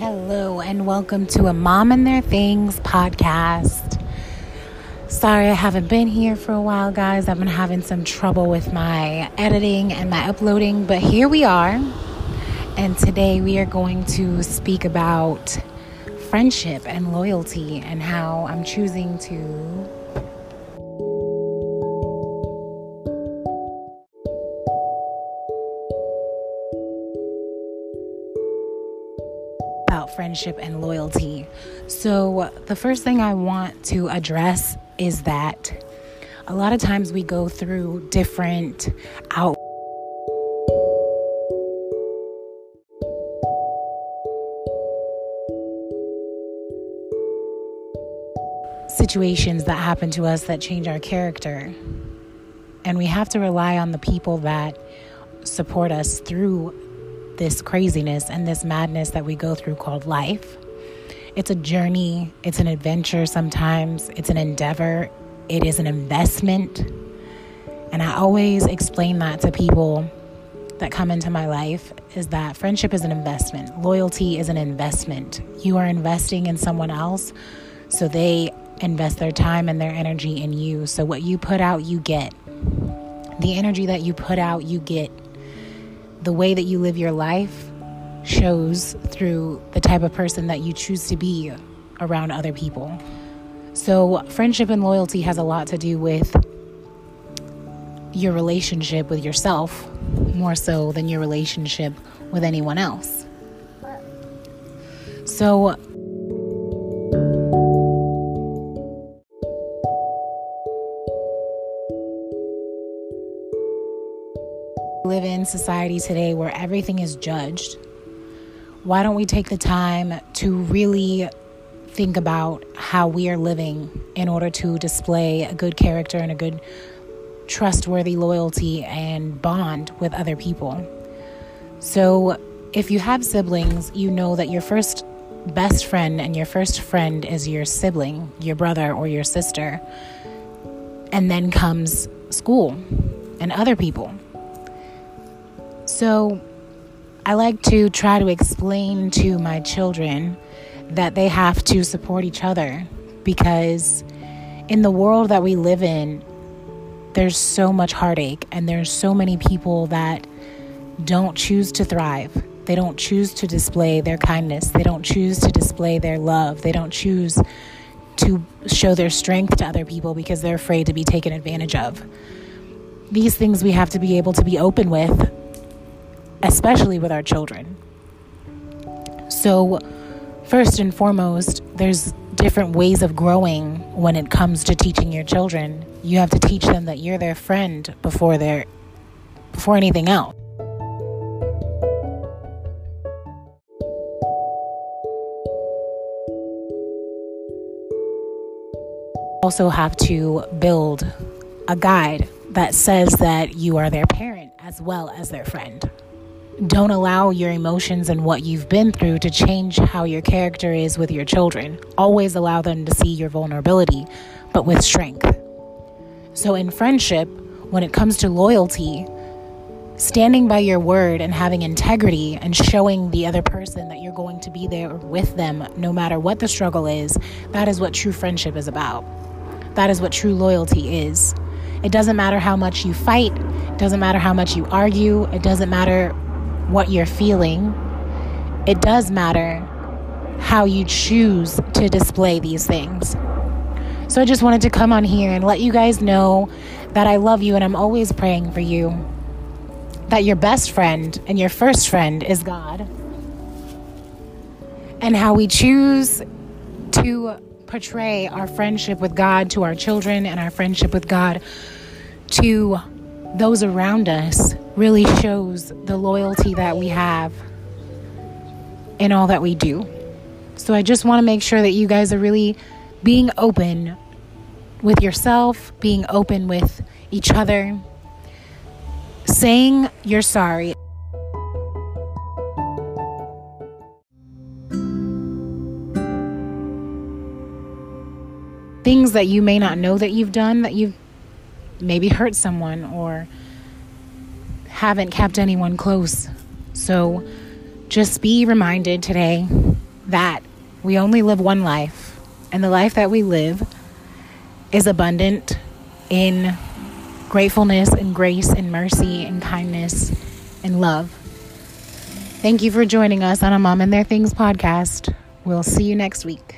Hello, and welcome to a Mom and Their Things podcast. Sorry, I haven't been here for a while, guys. I've been having some trouble with my editing and my uploading, but here we are. And today we are going to speak about friendship and loyalty and how I'm choosing to friendship and loyalty. So, the first thing I want to address is that a lot of times we go through different out situations that happen to us that change our character. And we have to rely on the people that support us through this craziness and this madness that we go through called life. It's a journey, it's an adventure sometimes, it's an endeavor, it is an investment. And I always explain that to people that come into my life is that friendship is an investment, loyalty is an investment. You are investing in someone else so they invest their time and their energy in you. So what you put out, you get. The energy that you put out, you get. The way that you live your life shows through the type of person that you choose to be around other people. So, friendship and loyalty has a lot to do with your relationship with yourself more so than your relationship with anyone else. So, in society today where everything is judged. Why don't we take the time to really think about how we are living in order to display a good character and a good trustworthy loyalty and bond with other people? So, if you have siblings, you know that your first best friend and your first friend is your sibling, your brother or your sister. And then comes school and other people. So I like to try to explain to my children that they have to support each other because in the world that we live in, there's so much heartache and there's so many people that don't choose to thrive. They don't choose to display their kindness. They don't choose to display their love. They don't choose to show their strength to other people because they're afraid to be taken advantage of. These things we have to be able to be open with especially with our children. So, first and foremost, there's different ways of growing when it comes to teaching your children. You have to teach them that you're their friend before they're before anything else. Also have to build a guide that says that you are their parent as well as their friend don't allow your emotions and what you've been through to change how your character is with your children. Always allow them to see your vulnerability, but with strength. So, in friendship, when it comes to loyalty, standing by your word and having integrity and showing the other person that you're going to be there with them no matter what the struggle is, that is what true friendship is about. That is what true loyalty is. It doesn't matter how much you fight, it doesn't matter how much you argue, it doesn't matter what you're feeling, it does matter how you choose to display these things. So I just wanted to come on here and let you guys know that I love you and I'm always praying for you. That your best friend and your first friend is God. And how we choose to portray our friendship with God to our children and our friendship with God to those around us really shows the loyalty that we have in all that we do. So I just want to make sure that you guys are really being open with yourself, being open with each other, saying you're sorry. Things that you may not know that you've done that you've maybe hurt someone or haven't kept anyone close. So just be reminded today that we only live one life, and the life that we live is abundant in gratefulness and grace and mercy and kindness and love. Thank you for joining us on a Mom and Their Things podcast. We'll see you next week.